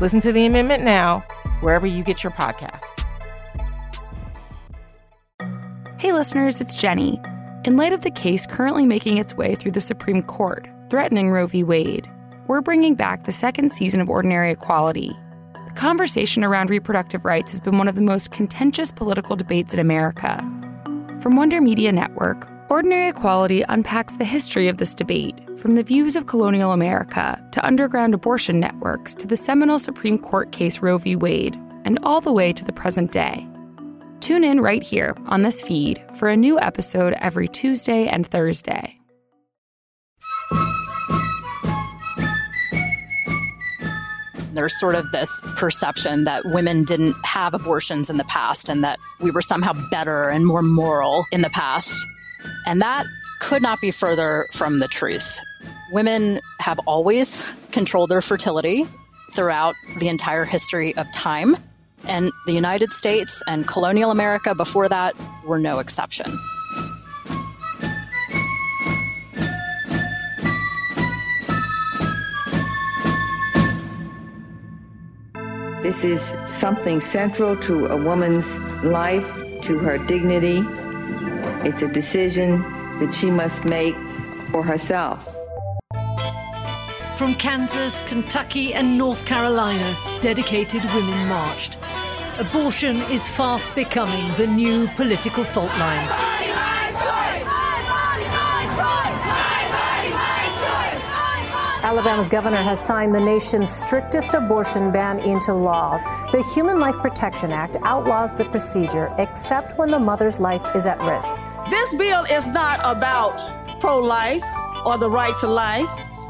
Listen to the amendment now, wherever you get your podcasts. Hey, listeners, it's Jenny. In light of the case currently making its way through the Supreme Court, threatening Roe v. Wade, we're bringing back the second season of Ordinary Equality. The conversation around reproductive rights has been one of the most contentious political debates in America. From Wonder Media Network, Ordinary Equality unpacks the history of this debate, from the views of colonial America to underground abortion networks to the seminal Supreme Court case Roe v. Wade, and all the way to the present day. Tune in right here on this feed for a new episode every Tuesday and Thursday. There's sort of this perception that women didn't have abortions in the past and that we were somehow better and more moral in the past. And that could not be further from the truth. Women have always controlled their fertility throughout the entire history of time, and the United States and colonial America before that were no exception. This is something central to a woman's life, to her dignity, it's a decision that she must make for herself. From Kansas, Kentucky, and North Carolina, dedicated women marched. Abortion is fast becoming the new political fault line. Alabama's governor has signed the nation's strictest abortion ban into law. The Human Life Protection Act outlaws the procedure except when the mother's life is at risk. This bill is not about pro life or the right to life.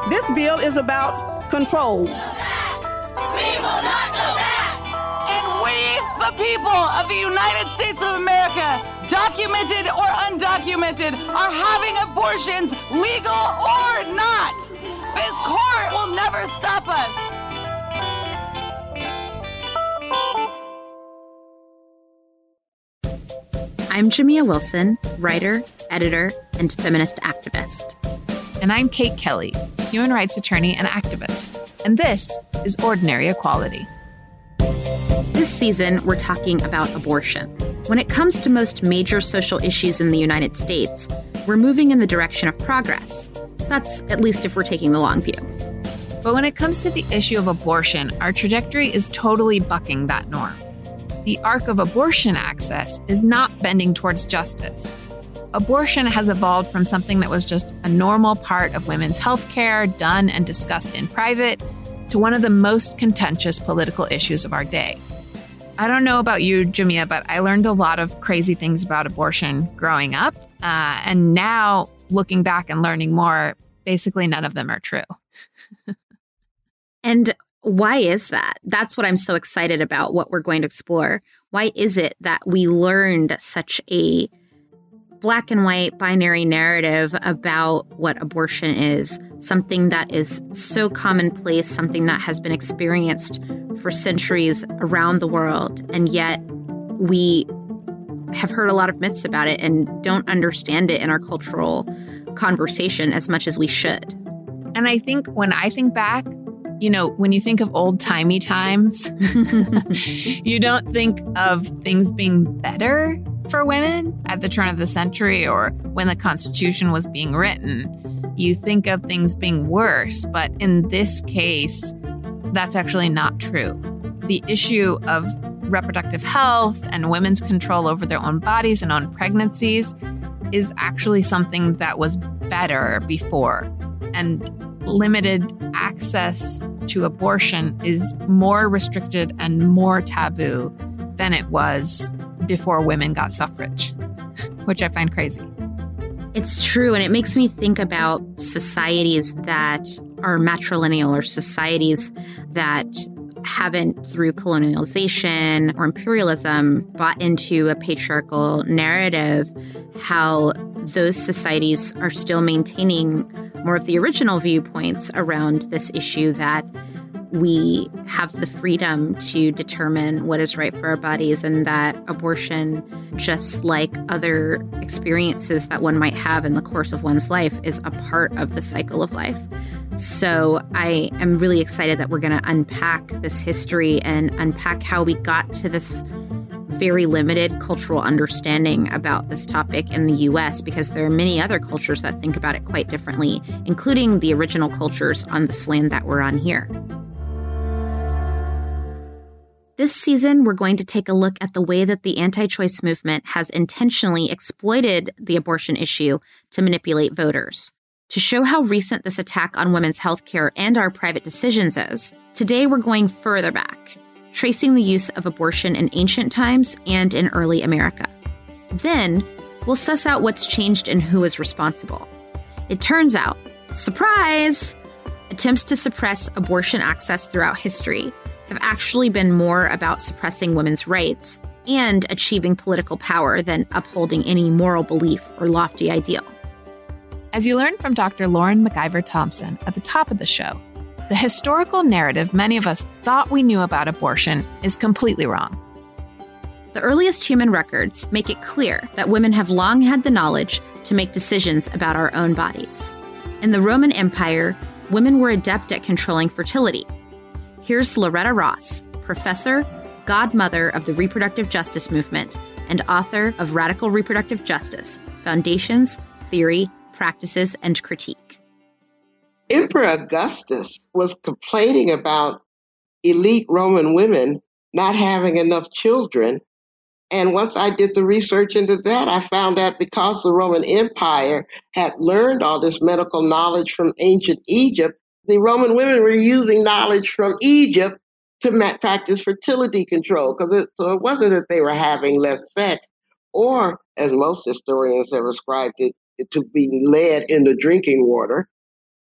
This bill is about control. We will not go back. And we, the people of the United States of America, documented or undocumented, are having abortions, legal or not. This court will never stop us. I'm Jamia Wilson, writer, editor, and feminist activist. And I'm Kate Kelly, human rights attorney and activist. And this is Ordinary Equality. This season, we're talking about abortion. When it comes to most major social issues in the United States, we're moving in the direction of progress. That's at least if we're taking the long view. But when it comes to the issue of abortion, our trajectory is totally bucking that norm the arc of abortion access is not bending towards justice. Abortion has evolved from something that was just a normal part of women's health care, done and discussed in private, to one of the most contentious political issues of our day. I don't know about you, Jamia, but I learned a lot of crazy things about abortion growing up. Uh, and now, looking back and learning more, basically none of them are true. and why is that? That's what I'm so excited about, what we're going to explore. Why is it that we learned such a black and white binary narrative about what abortion is, something that is so commonplace, something that has been experienced for centuries around the world, and yet we have heard a lot of myths about it and don't understand it in our cultural conversation as much as we should. And I think when I think back you know, when you think of old timey times, you don't think of things being better for women at the turn of the century or when the Constitution was being written. You think of things being worse, but in this case, that's actually not true. The issue of reproductive health and women's control over their own bodies and own pregnancies is actually something that was better before. And limited access to abortion is more restricted and more taboo than it was before women got suffrage, which I find crazy. It's true. And it makes me think about societies that are matrilineal or societies that haven't, through colonialization or imperialism, bought into a patriarchal narrative, how those societies are still maintaining more of the original viewpoints around this issue that we have the freedom to determine what is right for our bodies, and that abortion, just like other experiences that one might have in the course of one's life, is a part of the cycle of life. So I am really excited that we're going to unpack this history and unpack how we got to this very limited cultural understanding about this topic in the US because there are many other cultures that think about it quite differently, including the original cultures on this land that we're on here. This season, we're going to take a look at the way that the anti choice movement has intentionally exploited the abortion issue to manipulate voters. To show how recent this attack on women's health care and our private decisions is, today we're going further back, tracing the use of abortion in ancient times and in early America. Then, we'll suss out what's changed and who is responsible. It turns out, surprise! Attempts to suppress abortion access throughout history have actually been more about suppressing women's rights and achieving political power than upholding any moral belief or lofty ideal. As you learned from Dr. Lauren MacIvor Thompson at the top of the show, the historical narrative many of us thought we knew about abortion is completely wrong. The earliest human records make it clear that women have long had the knowledge to make decisions about our own bodies. In the Roman Empire, women were adept at controlling fertility, Here's Loretta Ross, professor, godmother of the reproductive justice movement, and author of Radical Reproductive Justice Foundations, Theory, Practices, and Critique. Emperor Augustus was complaining about elite Roman women not having enough children. And once I did the research into that, I found that because the Roman Empire had learned all this medical knowledge from ancient Egypt, the Roman women were using knowledge from Egypt to practice fertility control because it, so it wasn't that they were having less sex, or as most historians have ascribed it, to being lead in the drinking water.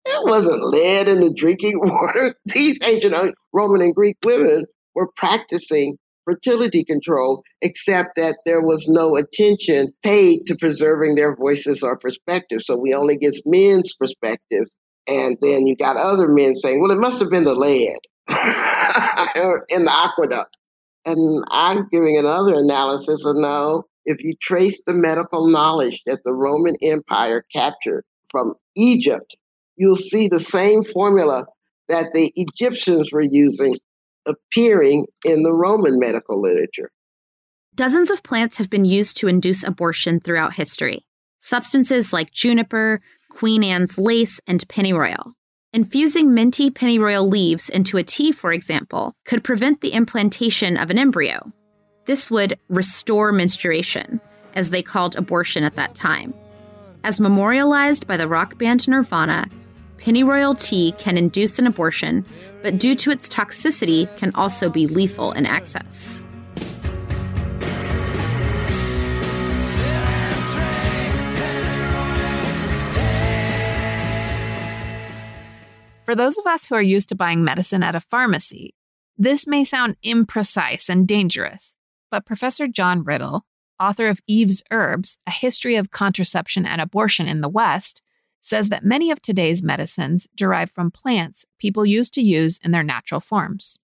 It wasn't lead in the drinking water. These ancient Roman and Greek women were practicing fertility control, except that there was no attention paid to preserving their voices or perspectives. So we only get men's perspectives and then you got other men saying, well, it must have been the lead in the aqueduct. And I'm giving another analysis of no, if you trace the medical knowledge that the Roman Empire captured from Egypt, you'll see the same formula that the Egyptians were using appearing in the Roman medical literature. Dozens of plants have been used to induce abortion throughout history. Substances like juniper, Queen Anne's lace, and pennyroyal. Infusing minty pennyroyal leaves into a tea, for example, could prevent the implantation of an embryo. This would restore menstruation, as they called abortion at that time. As memorialized by the rock band Nirvana, pennyroyal tea can induce an abortion, but due to its toxicity, can also be lethal in excess. For those of us who are used to buying medicine at a pharmacy, this may sound imprecise and dangerous, but Professor John Riddle, author of Eve's Herbs A History of Contraception and Abortion in the West, says that many of today's medicines derive from plants people used to use in their natural forms.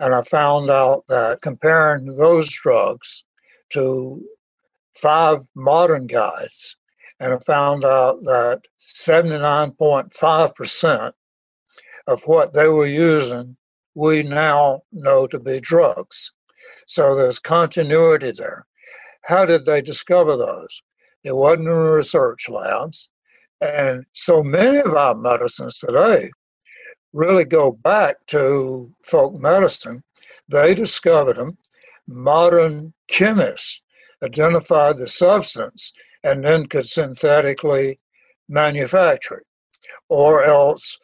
And I found out that comparing those drugs to five modern guides, and I found out that 79.5% of what they were using, we now know to be drugs. So there's continuity there. How did they discover those? It wasn't in research labs. And so many of our medicines today really go back to folk medicine. They discovered them. Modern chemists identified the substance and then could synthetically manufacture it. Or else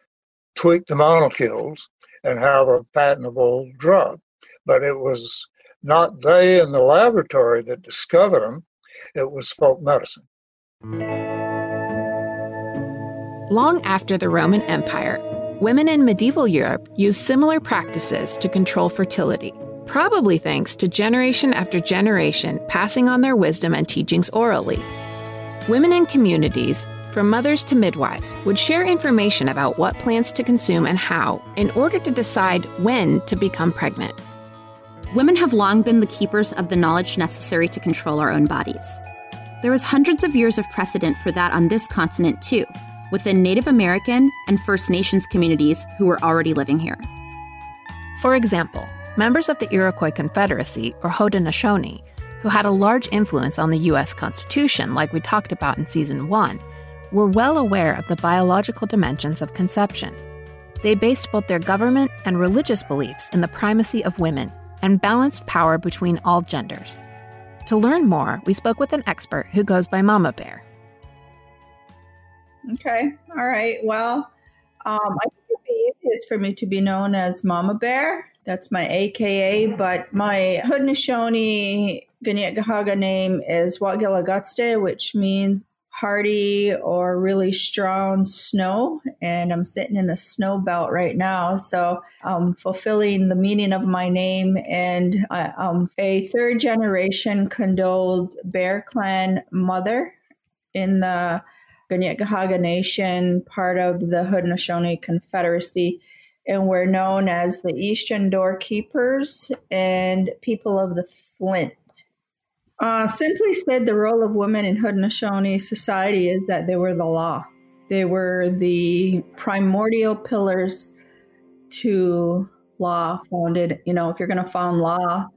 tweak the molecules and have a patentable drug. But it was not they in the laboratory that discovered them, it was folk medicine. Long after the Roman Empire, women in medieval Europe used similar practices to control fertility, probably thanks to generation after generation passing on their wisdom and teachings orally. Women in communities, from mothers to midwives, would share information about what plants to consume and how in order to decide when to become pregnant. Women have long been the keepers of the knowledge necessary to control our own bodies. There was hundreds of years of precedent for that on this continent, too, within Native American and First Nations communities who were already living here. For example, members of the Iroquois Confederacy, or Haudenosaunee, who had a large influence on the U.S. Constitution, like we talked about in Season 1, were well aware of the biological dimensions of conception. They based both their government and religious beliefs in the primacy of women and balanced power between all genders. To learn more, we spoke with an expert who goes by Mama Bear. Okay, all right. Well, um, I think it'd be easiest for me to be known as Mama Bear. That's my AKA, but my Haudenosaunee Kanien'kehá:ka name is Wakgilagutste, which means hardy or really strong snow. And I'm sitting in a snow belt right now. So I'm fulfilling the meaning of my name. And I, am a third generation condoled Bear Clan mother in the Kanien'kehá:ka Nation, part of the Haudenosaunee Confederacy. And we're known as the Eastern Doorkeepers and people of the Flint. Uh, simply said, the role of women in Haudenosaunee society is that they were the law. They were the primordial pillars to law founded. You know, if you're going to found law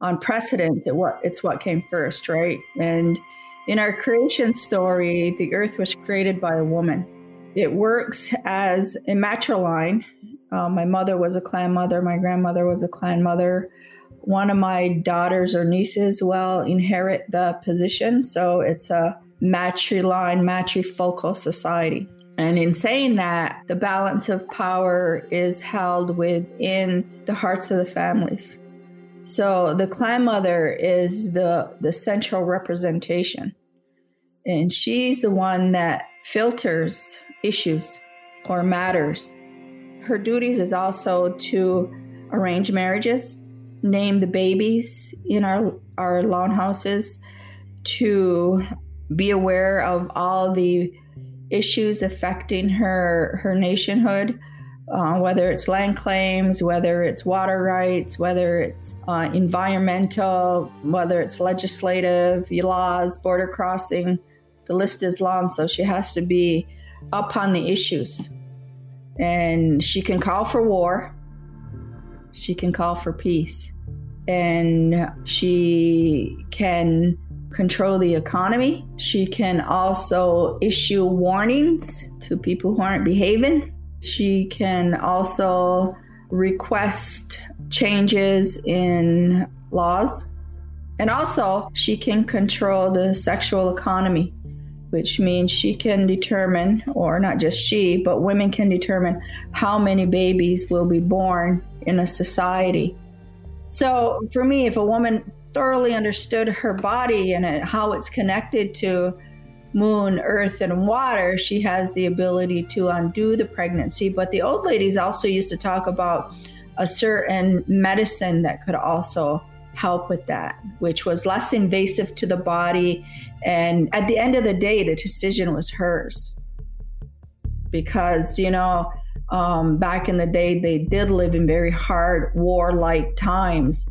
on precedent, it what it's what came first, right? And in our creation story, the earth was created by a woman. It works as a matriline. Uh, my mother was a clan mother. My grandmother was a clan mother one of my daughters or nieces will inherit the position. So it's a matriline, matrifocal society. And in saying that, the balance of power is held within the hearts of the families. So the clan mother is the, the central representation. And she's the one that filters issues or matters. Her duties is also to arrange marriages, name the babies in our our longhouses to be aware of all the issues affecting her her nationhood uh, whether it's land claims whether it's water rights whether it's uh, environmental whether it's legislative laws border crossing the list is long so she has to be up on the issues and she can call for war she can call for peace and she can control the economy. She can also issue warnings to people who aren't behaving. She can also request changes in laws. And also, she can control the sexual economy, which means she can determine, or not just she, but women can determine how many babies will be born in a society. So for me, if a woman thoroughly understood her body and how it's connected to moon, earth, and water, she has the ability to undo the pregnancy. But the old ladies also used to talk about a certain medicine that could also help with that, which was less invasive to the body. And at the end of the day, the decision was hers. Because, you know, um, back in the day, they did live in very hard warlike times.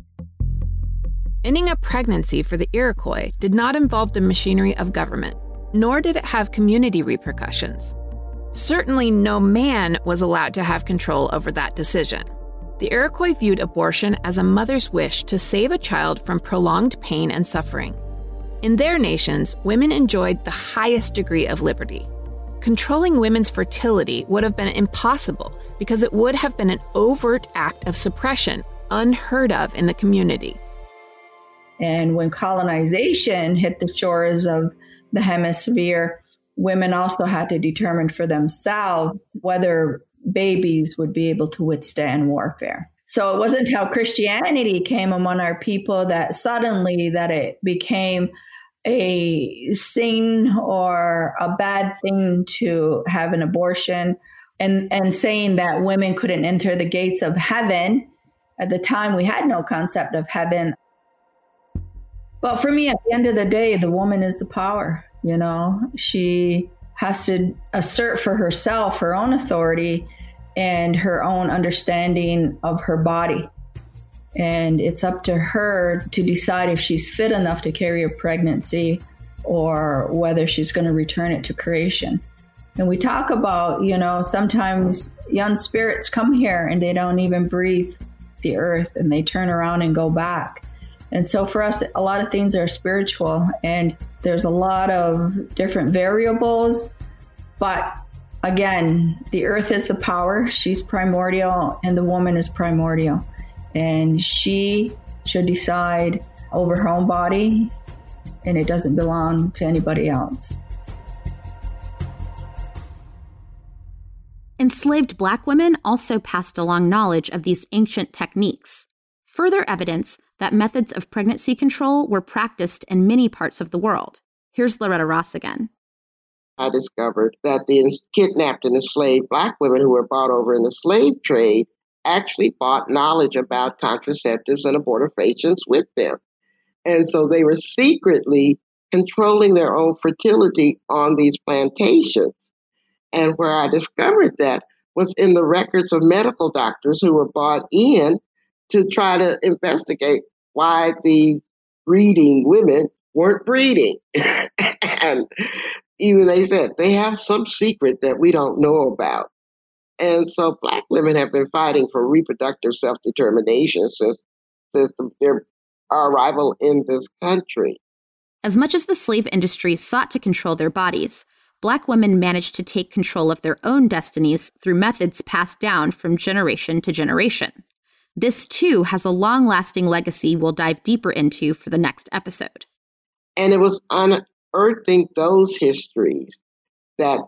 Ending a pregnancy for the Iroquois did not involve the machinery of government, nor did it have community repercussions. Certainly, no man was allowed to have control over that decision. The Iroquois viewed abortion as a mother's wish to save a child from prolonged pain and suffering. In their nations, women enjoyed the highest degree of liberty, controlling women's fertility would have been impossible because it would have been an overt act of suppression unheard of in the community. And when colonization hit the shores of the hemisphere, women also had to determine for themselves whether babies would be able to withstand warfare. So it wasn't until Christianity came among our people that suddenly that it became a sin or a bad thing to have an abortion and and saying that women couldn't enter the gates of heaven. At the time, we had no concept of heaven. But for me, at the end of the day, the woman is the power. You know, she has to assert for herself her own authority and her own understanding of her body. And it's up to her to decide if she's fit enough to carry a pregnancy or whether she's going to return it to creation. And we talk about, you know, sometimes young spirits come here and they don't even breathe the earth and they turn around and go back. And so for us, a lot of things are spiritual and there's a lot of different variables. But again, the earth is the power, she's primordial, and the woman is primordial. And she should decide over her own body, and it doesn't belong to anybody else. Enslaved black women also passed along knowledge of these ancient techniques. Further evidence that methods of pregnancy control were practiced in many parts of the world. Here's Loretta Ross again. I discovered that the kidnapped and enslaved black women who were bought over in the slave trade actually bought knowledge about contraceptives and abortifacients with them. And so they were secretly controlling their own fertility on these plantations. And where I discovered that was in the records of medical doctors who were brought in to try to investigate why the breeding women weren't breeding. and even they said they have some secret that we don't know about. And so black women have been fighting for reproductive self determination since, since their arrival in this country. As much as the slave industry sought to control their bodies, black women managed to take control of their own destinies through methods passed down from generation to generation. This too has a long lasting legacy we'll dive deeper into for the next episode. And it was unearthing those histories that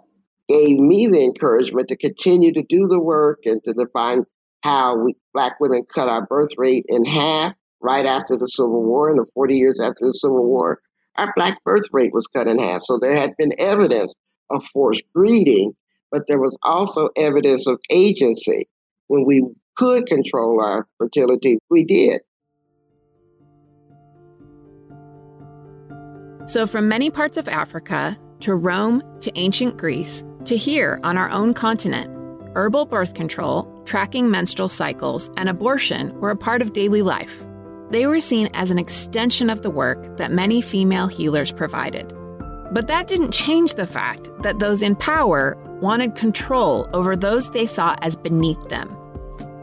gave me the encouragement to continue to do the work and to define how we, Black women cut our birth rate in half right after the Civil War and the 40 years after the Civil War. Our Black birth rate was cut in half. So there had been evidence of forced breeding, but there was also evidence of agency. When we could control our fertility, we did. So, from many parts of Africa to Rome to ancient Greece to here on our own continent, herbal birth control, tracking menstrual cycles, and abortion were a part of daily life. They were seen as an extension of the work that many female healers provided. But that didn't change the fact that those in power wanted control over those they saw as beneath them.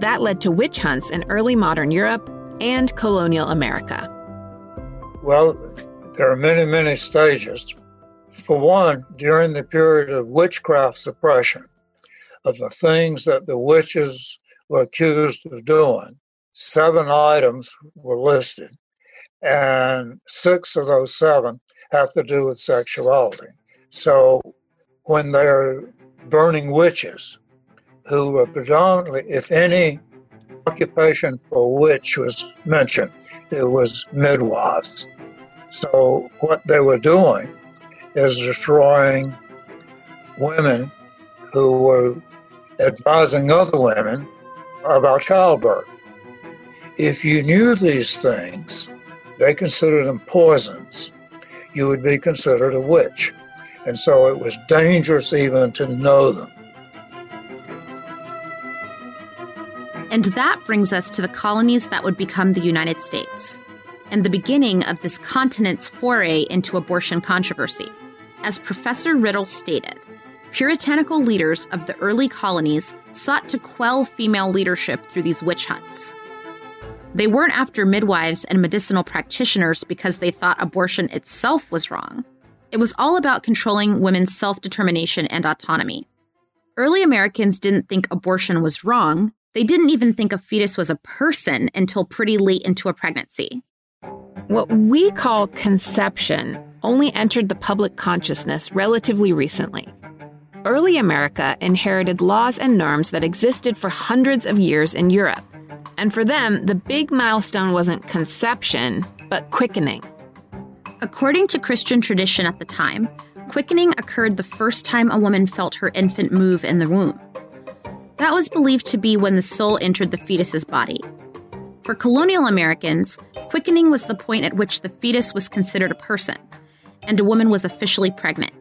That led to witch hunts in early modern Europe and colonial America. Well, there are many, many stages. For one, during the period of witchcraft suppression, of the things that the witches were accused of doing, seven items were listed, and six of those seven have to do with sexuality. So when they're burning witches, who were predominantly, if any occupation for witch was mentioned, it was midwives. So what they were doing is destroying women who were advising other women about childbirth. If you knew these things, they considered them poisons. You would be considered a witch. And so it was dangerous even to know them. And that brings us to the colonies that would become the United States and the beginning of this continent's foray into abortion controversy. As Professor Riddle stated, puritanical leaders of the early colonies sought to quell female leadership through these witch hunts. They weren't after midwives and medicinal practitioners because they thought abortion itself was wrong. It was all about controlling women's self determination and autonomy. Early Americans didn't think abortion was wrong. They didn't even think a fetus was a person until pretty late into a pregnancy. What we call conception only entered the public consciousness relatively recently. Early America inherited laws and norms that existed for hundreds of years in Europe. And for them, the big milestone wasn't conception, but quickening. According to Christian tradition at the time, quickening occurred the first time a woman felt her infant move in the womb. That was believed to be when the soul entered the fetus's body. For colonial Americans, quickening was the point at which the fetus was considered a person, and a woman was officially pregnant.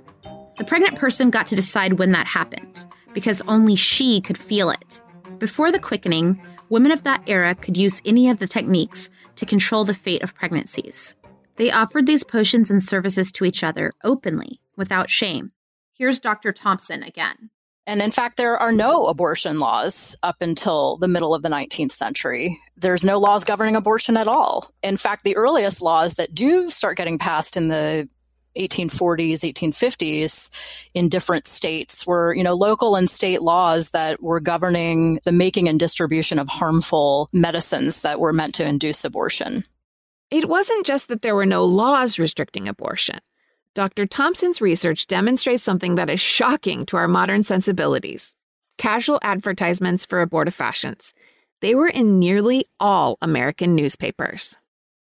The pregnant person got to decide when that happened, because only she could feel it. Before the quickening, women of that era could use any of the techniques to control the fate of pregnancies. They offered these potions and services to each other openly, without shame. Here's Dr. Thompson again. And in fact, there are no abortion laws up until the middle of the 19th century. There's no laws governing abortion at all. In fact, the earliest laws that do start getting passed in the 1840s, 1850s in different states were, you know, local and state laws that were governing the making and distribution of harmful medicines that were meant to induce abortion. It wasn't just that there were no laws restricting abortion. Dr. Thompson's research demonstrates something that is shocking to our modern sensibilities casual advertisements for abortifacients. They were in nearly all American newspapers.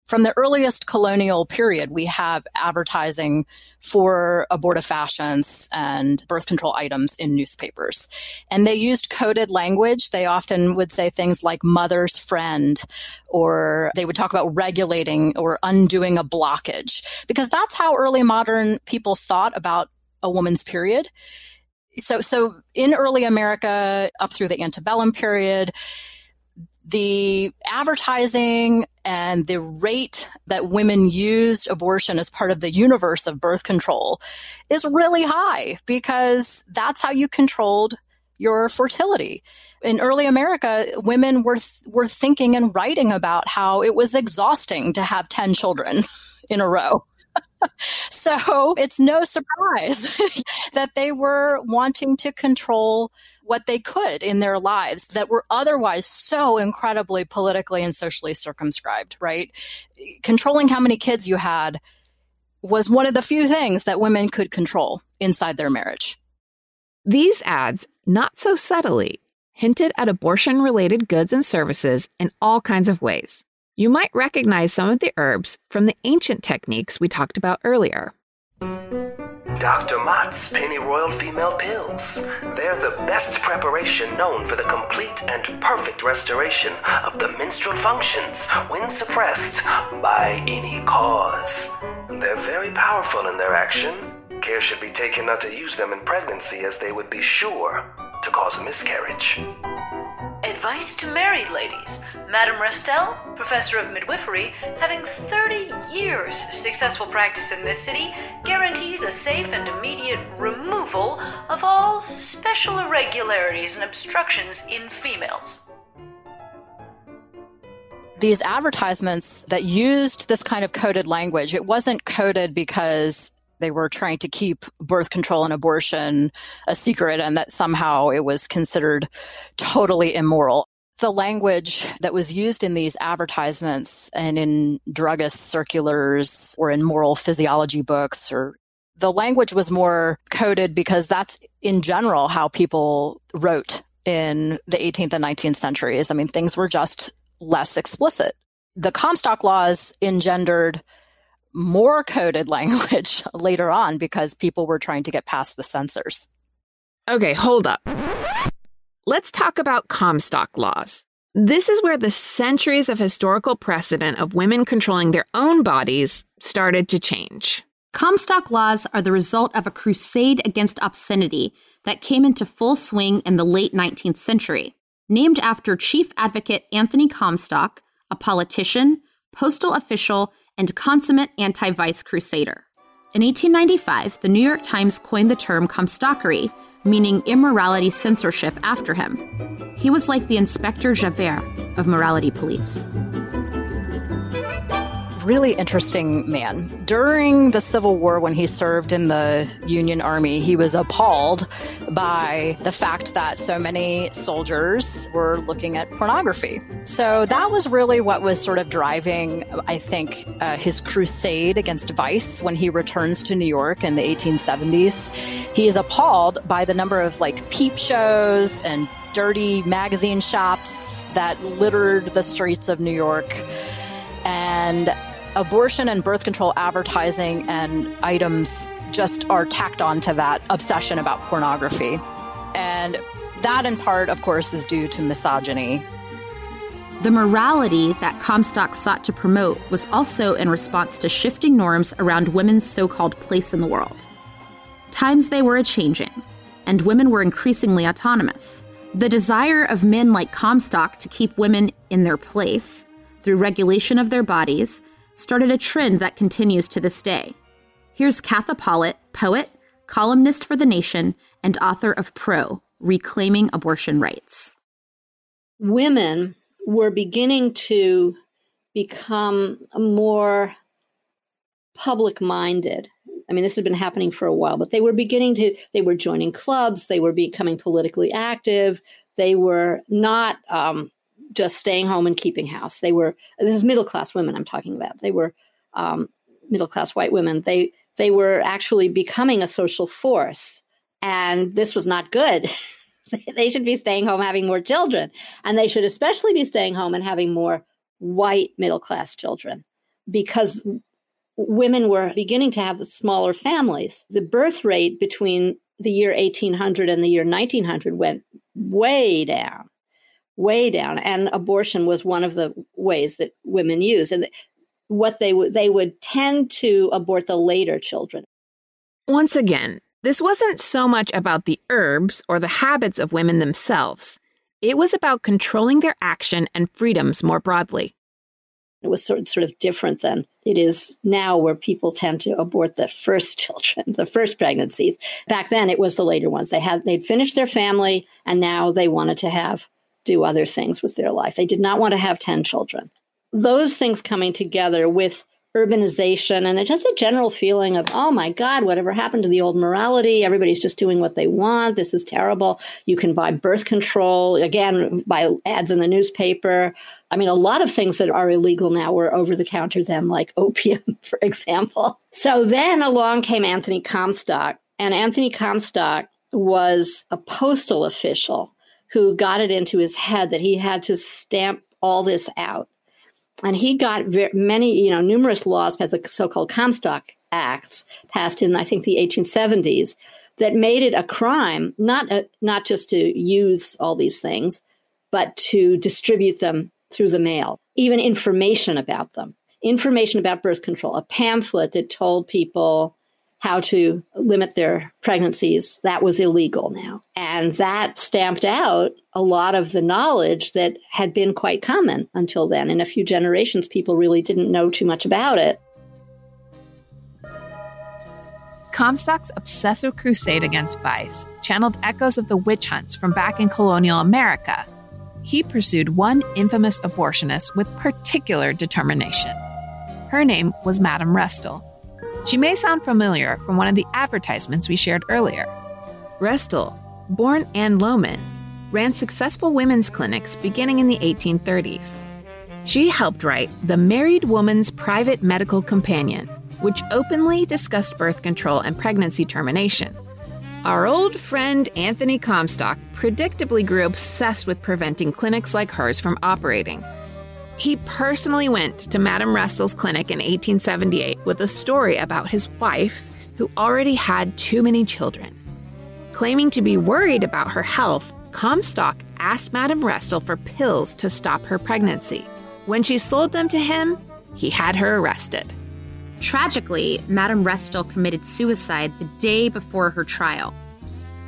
From the earliest colonial period, we have advertising for abortifacients and birth control items in newspapers. And they used coded language. They often would say things like mother's friend, or they would talk about regulating or undoing a blockage, because that's how early modern people thought about a woman's period. So, so in early America, up through the antebellum period, the advertising and the rate that women used abortion as part of the universe of birth control is really high because that's how you controlled your fertility. In early America, women were were thinking and writing about how it was exhausting to have 10 children in a row. So it's no surprise that they were wanting to control what they could in their lives that were otherwise so incredibly politically and socially circumscribed, right? Controlling how many kids you had was one of the few things that women could control inside their marriage. These ads, not so subtly, hinted at abortion related goods and services in all kinds of ways. You might recognize some of the herbs from the ancient techniques we talked about earlier. Dr. Mott's Pennyroyal Female Pills. They're the best preparation known for the complete and perfect restoration of the menstrual functions when suppressed by any cause. They're very powerful in their action. Care should be taken not to use them in pregnancy as they would be sure to cause a miscarriage. Advice to married ladies. Madame Restell, professor of midwifery, having 30 years successful practice in this city, guarantees a safe and immediate removal of all special irregularities and obstructions in females. These advertisements that used this kind of coded language, it wasn't coded because they were trying to keep birth control and abortion a secret and that somehow it was considered totally immoral. The language that was used in these advertisements and in druggist circulars or in moral physiology books or the language was more coded because that's in general how people wrote in the 18th and 19th centuries. I mean, things were just less explicit. The Comstock laws engendered more coded language later on because people were trying to get past the censors. Okay, hold up. Let's talk about Comstock laws. This is where the centuries of historical precedent of women controlling their own bodies started to change. Comstock laws are the result of a crusade against obscenity that came into full swing in the late 19th century. Named after Chief Advocate Anthony Comstock, a politician, postal official, and consummate anti vice crusader. In 1895, the New York Times coined the term Comstockery, meaning immorality censorship, after him. He was like the Inspector Javert of morality police really interesting man. During the Civil War, when he served in the Union Army, he was appalled by the fact that so many soldiers were looking at pornography. So that was really what was sort of driving, I think, uh, his crusade against vice when he returns to New York in the 1870s. He is appalled by the number of like peep shows and dirty magazine shops that littered the streets of New York. And abortion and birth control advertising and items just are tacked on to that obsession about pornography. And That, in part, of course, is due to misogyny. The morality that Comstock sought to promote was also in response to shifting norms around women's so called place in the world. Times they were a changing, and women were increasingly autonomous. The desire of men like Comstock to keep women in their place through regulation of their bodies started a trend that continues to this day. Here's Katha Pollitt, poet, columnist for The Nation, and author of Pro Reclaiming Abortion Rights. Women were beginning to become more public minded. I mean, this had been happening for a while, but they were beginning to, they were joining clubs, they were becoming politically active, they were not um, just staying home and keeping house. They were, this is middle class women I'm talking about. They were um, middle class white women. They, they were actually becoming a social force. And this was not good. they should be staying home having more children. And they should especially be staying home and having more white middle class children because women were beginning to have smaller families. The birth rate between the year 1800 and the year 1900 went way down, way down. And abortion was one of the ways that women used. And what they would they would tend to abort the later children. Once again, this wasn't so much about the herbs or the habits of women themselves. It was about controlling their action and freedoms more broadly. It was sort of, sort of different than it is now, where people tend to abort the first children, the first pregnancies. Back then, it was the later ones. They had they'd finished their family, and now they wanted to have do other things with their life. They did not want to have ten children. Those things coming together with urbanization and just a general feeling of, oh my God, whatever happened to the old morality? Everybody's just doing what they want. This is terrible. You can buy birth control, again, by ads in the newspaper. I mean, a lot of things that are illegal now were over the counter then, like opium, for example. So then along came Anthony Comstock, and Anthony Comstock was a postal official who got it into his head that he had to stamp all this out. And he got very, many, you know, numerous laws passed, the so-called Comstock Acts, passed in I think the 1870s, that made it a crime not uh, not just to use all these things, but to distribute them through the mail, even information about them, information about birth control, a pamphlet that told people how to limit their pregnancies, that was illegal now. And that stamped out a lot of the knowledge that had been quite common until then. In a few generations, people really didn't know too much about it. Comstock's obsessive crusade against vice channeled echoes of the witch hunts from back in colonial America. He pursued one infamous abortionist with particular determination. Her name was Madame Restell. She may sound familiar from one of the advertisements we shared earlier. Restell, born Ann Lohman, ran successful women's clinics beginning in the 1830s. She helped write The Married Woman's Private Medical Companion, which openly discussed birth control and pregnancy termination. Our old friend Anthony Comstock predictably grew obsessed with preventing clinics like hers from operating he personally went to Madame Restell's clinic in 1878 with a story about his wife, who already had too many children. Claiming to be worried about her health, Comstock asked Madame Restell for pills to stop her pregnancy. When she sold them to him, he had her arrested. Tragically, Madame Restell committed suicide the day before her trial.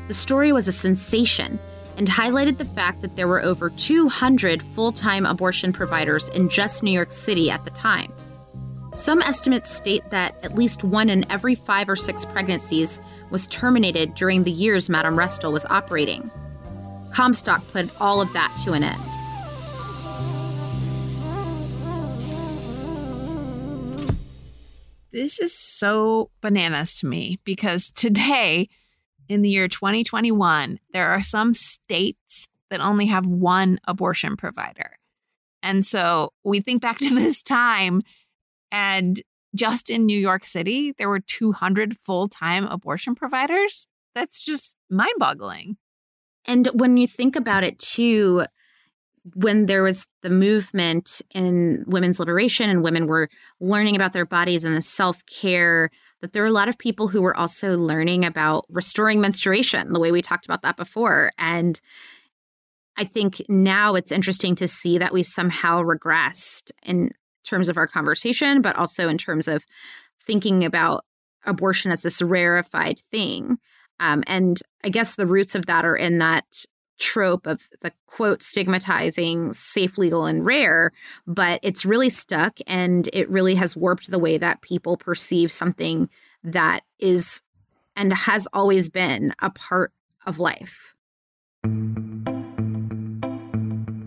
The story was a sensation and highlighted the fact that there were over 200 full time abortion providers in just New York City at the time. Some estimates state that at least one in every five or six pregnancies was terminated during the years Madame Restell was operating. Comstock put all of that to an end. This is so bananas to me because today, in the year 2021, there are some states that only have one abortion provider. And so we think back to this time, and just in New York City, there were 200 full time abortion providers. That's just mind boggling. And when you think about it, too, when there was the movement in women's liberation and women were learning about their bodies and the self care that there are a lot of people who were also learning about restoring menstruation, the way we talked about that before. And I think now it's interesting to see that we've somehow regressed in terms of our conversation, but also in terms of thinking about abortion as this rarefied thing. Um, and I guess the roots of that are in that trope of the quote stigmatizing safe, legal, and rare, but it's really stuck and it really has warped the way that people perceive something that is and has always been a part of life.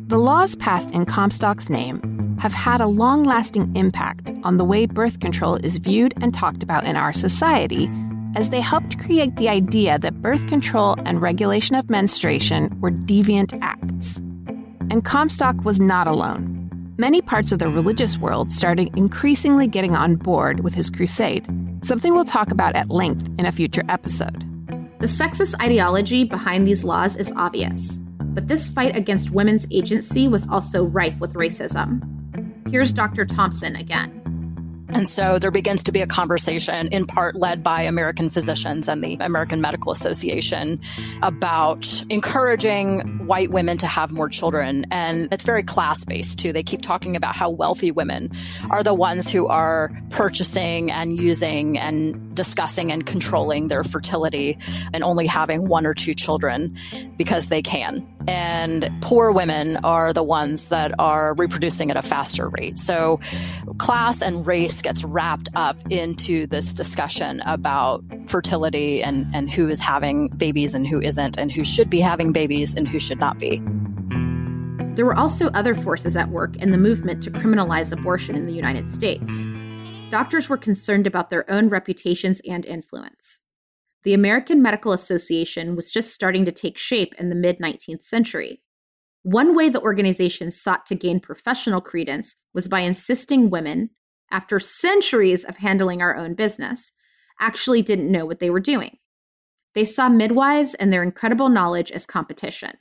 The laws passed in Comstock's name have had a long lasting impact on the way birth control is viewed and talked about in our society, as they helped create the idea that birth control and regulation of menstruation were deviant acts. And Comstock was not alone. Many parts of the religious world started increasingly getting on board with his crusade, something we'll talk about at length in a future episode. The sexist ideology behind these laws is obvious. But this fight against women's agency was also rife with racism. Here's Dr. Thompson again. And so there begins to be a conversation, in part led by American physicians and the American Medical Association, about encouraging white women to have more children. And it's very class based too. They keep talking about how wealthy women are the ones who are purchasing and using and discussing and controlling their fertility and only having one or two children because they can. And poor women are the ones that are reproducing at a faster rate. So class and race gets wrapped up into this discussion about fertility and, and who is having babies and who isn't, and who should be having babies and who should not be. There were also other forces at work in the movement to criminalize abortion in the United States. Doctors were concerned about their own reputations and influence. The American Medical Association was just starting to take shape in the mid 19th century. One way the organization sought to gain professional credence was by insisting women, after centuries of handling our own business, actually didn't know what they were doing. They saw midwives and their incredible knowledge as competition.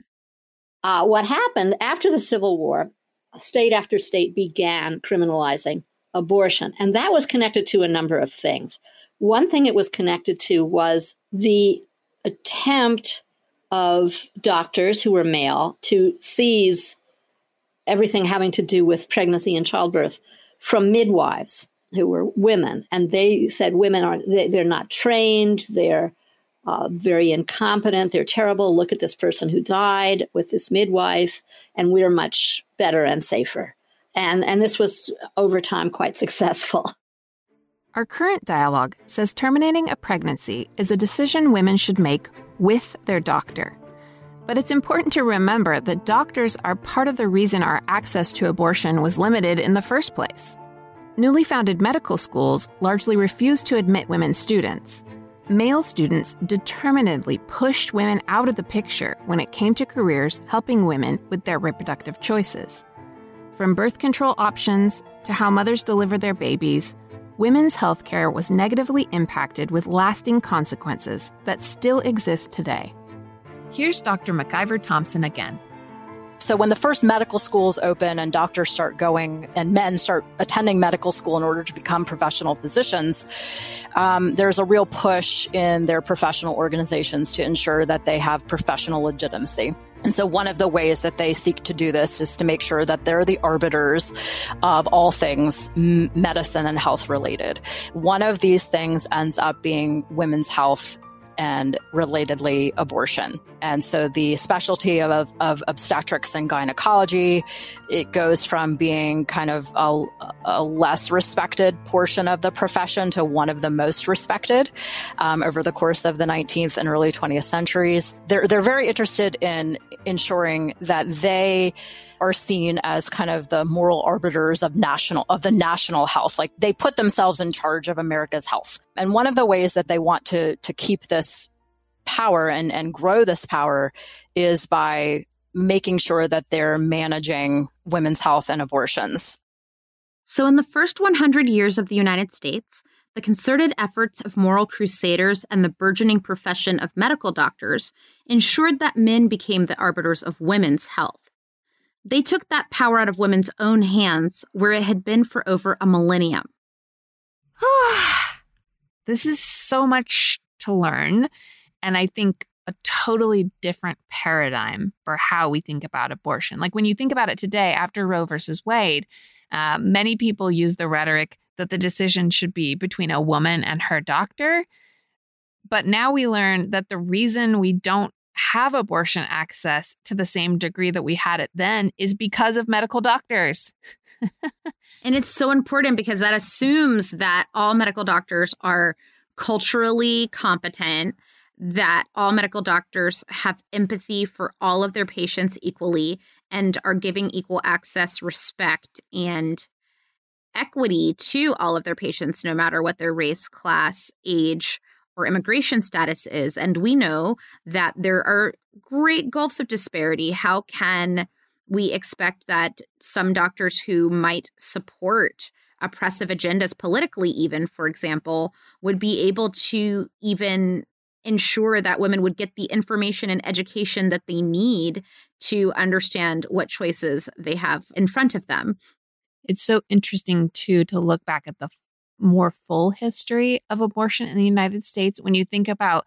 Uh, what happened after the Civil War, state after state began criminalizing abortion, and that was connected to a number of things. One thing it was connected to was the attempt of doctors who were male to seize everything having to do with pregnancy and childbirth from midwives who were women. And they said women are, they, are not trained, they're uh, very incompetent, they're terrible. Look at this person who died with this midwife, and we're much better and safer. And, and this was over time quite successful. Our current dialogue says terminating a pregnancy is a decision women should make with their doctor. But it's important to remember that doctors are part of the reason our access to abortion was limited in the first place. Newly founded medical schools largely refused to admit women students. Male students determinedly pushed women out of the picture when it came to careers helping women with their reproductive choices. From birth control options to how mothers deliver their babies, women's health care was negatively impacted with lasting consequences that still exist today. Here's Dr. MacIvor Thompson again. So when the first medical schools open and doctors start going and men start attending medical school in order to become professional physicians, um, there's a real push in their professional organizations to ensure that they have professional legitimacy. And so one of the ways that they seek to do this is to make sure that they're the arbiters of all things medicine and health related. One of these things ends up being women's health and relatedly abortion. And so the specialty of, of obstetrics and gynecology, it goes from being kind of a, a, less respected portion of the profession to one of the most respected um, over the course of the 19th and early 20th centuries. They're, they're very interested in ensuring that they are seen as kind of the moral arbiters of national of the national health. Like they put themselves in charge of america's health. And one of the ways that they want to to keep this power and and grow this power is by making sure that they're managing women's health and abortions. So in the first 100 years of the united states the concerted efforts of moral crusaders and the burgeoning profession of medical doctors ensured that men became the arbiters of women's health. They took that power out of women's own hands where it had been for over a millennium. This is so much to learn. And I think a totally different paradigm for how we think about abortion. Like when you think about it today, after Roe versus Wade, uh, many people use the rhetoric that the decision should be between a woman and her doctor. But now we learn that the reason we don't have abortion access to the same degree that we had it then is because of medical doctors. and it's so important because that assumes that all medical doctors are culturally competent, that all medical doctors have empathy for all of their patients equally and are giving equal access, respect, and equity to all of their patients, no matter what their race, class, age, or immigration status is. And we know that there are great gulfs of disparity. How can we expect that some doctors who might support oppressive agendas politically, even, for example, would be able to even ensure that women would get the information and education that they need to understand what choices they have in front of them. It's so interesting, too, to look back at the more full history of abortion in the United States. When you think about,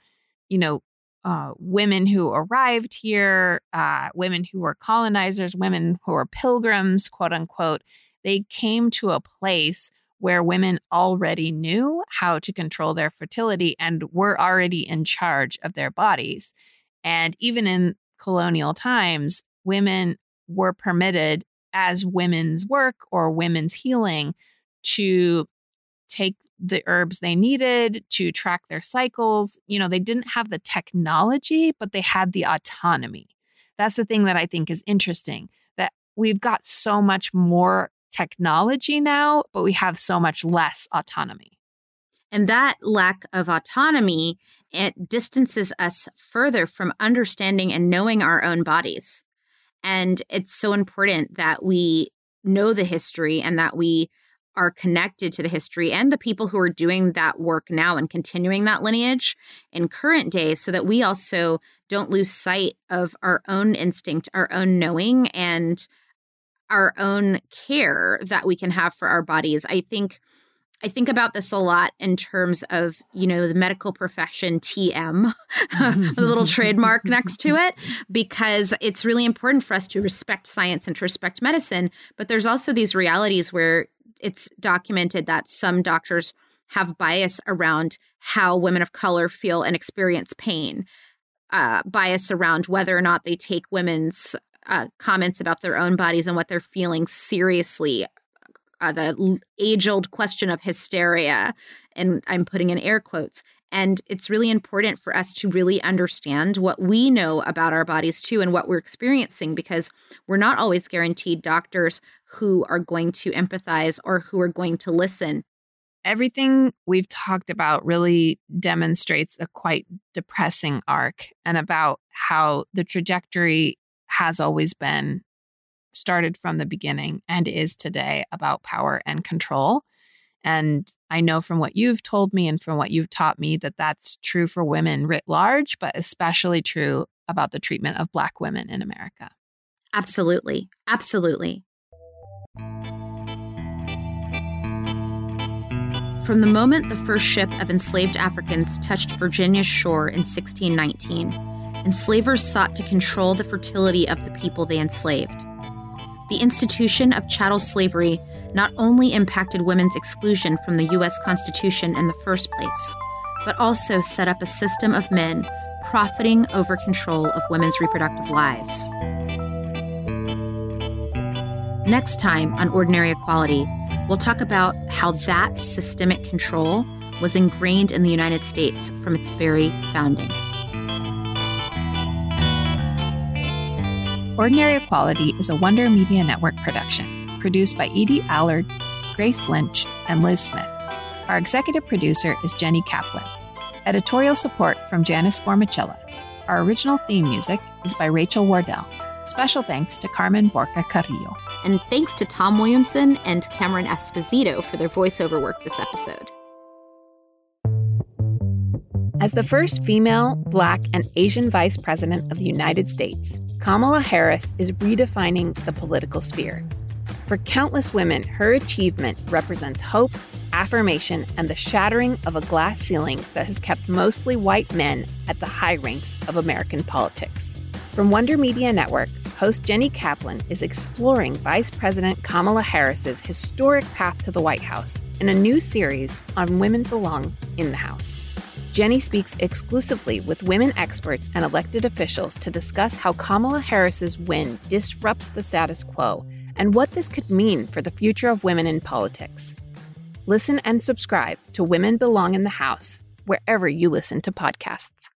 you know, uh, women who arrived here, uh, women who were colonizers, women who were pilgrims, quote unquote, they came to a place where women already knew how to control their fertility and were already in charge of their bodies. And even in colonial times, women were permitted as women's work or women's healing to take the herbs they needed to track their cycles. You know, they didn't have the technology, but they had the autonomy. That's the thing that I think is interesting that we've got so much more technology now, but we have so much less autonomy. And that lack of autonomy it distances us further from understanding and knowing our own bodies. And it's so important that we know the history and that we are connected to the history and the people who are doing that work now and continuing that lineage in current days so that we also don't lose sight of our own instinct, our own knowing, and our own care that we can have for our bodies. I think I think about this a lot in terms of, you know, the medical profession TM, the little trademark next to it, because it's really important for us to respect science and to respect medicine. But there's also these realities where it's documented that some doctors have bias around how women of color feel and experience pain, uh, bias around whether or not they take women's uh, comments about their own bodies and what they're feeling seriously. Uh, the age old question of hysteria, and I'm putting in air quotes. And it's really important for us to really understand what we know about our bodies too and what we're experiencing because we're not always guaranteed doctors who are going to empathize or who are going to listen. Everything we've talked about really demonstrates a quite depressing arc and about how the trajectory has always been started from the beginning and is today about power and control. And I know from what you've told me and from what you've taught me that that's true for women writ large, but especially true about the treatment of Black women in America. Absolutely. Absolutely. From the moment the first ship of enslaved Africans touched Virginia's shore in 1619, enslavers sought to control the fertility of the people they enslaved. The institution of chattel slavery not only impacted women's exclusion from the U.S. Constitution in the first place, but also set up a system of men profiting over control of women's reproductive lives. Next time on Ordinary Equality, we'll talk about how that systemic control was ingrained in the United States from its very founding. Ordinary Equality is a Wonder Media Network production, produced by Edie Allard, Grace Lynch, and Liz Smith. Our executive producer is Jenny Kaplan. Editorial support from Janice Formicella. Our original theme music is by Rachel Wardell. Special thanks to Carmen Borca Carrillo. And thanks to Tom Williamson and Cameron Esposito for their voiceover work this episode. As the first female, Black, and Asian Vice President of the United States, Kamala Harris is redefining the political sphere. For countless women, her achievement represents hope, affirmation, and the shattering of a glass ceiling that has kept mostly white men at the high ranks of American politics. From Wonder Media Network, host Jenny Kaplan is exploring Vice President Kamala Harris's historic path to the White House in a new series on women belong in the House. Jenny speaks exclusively with women experts and elected officials to discuss how Kamala Harris's win disrupts the status quo and what this could mean for the future of women in politics. Listen and subscribe to Women Belong in the House wherever you listen to podcasts.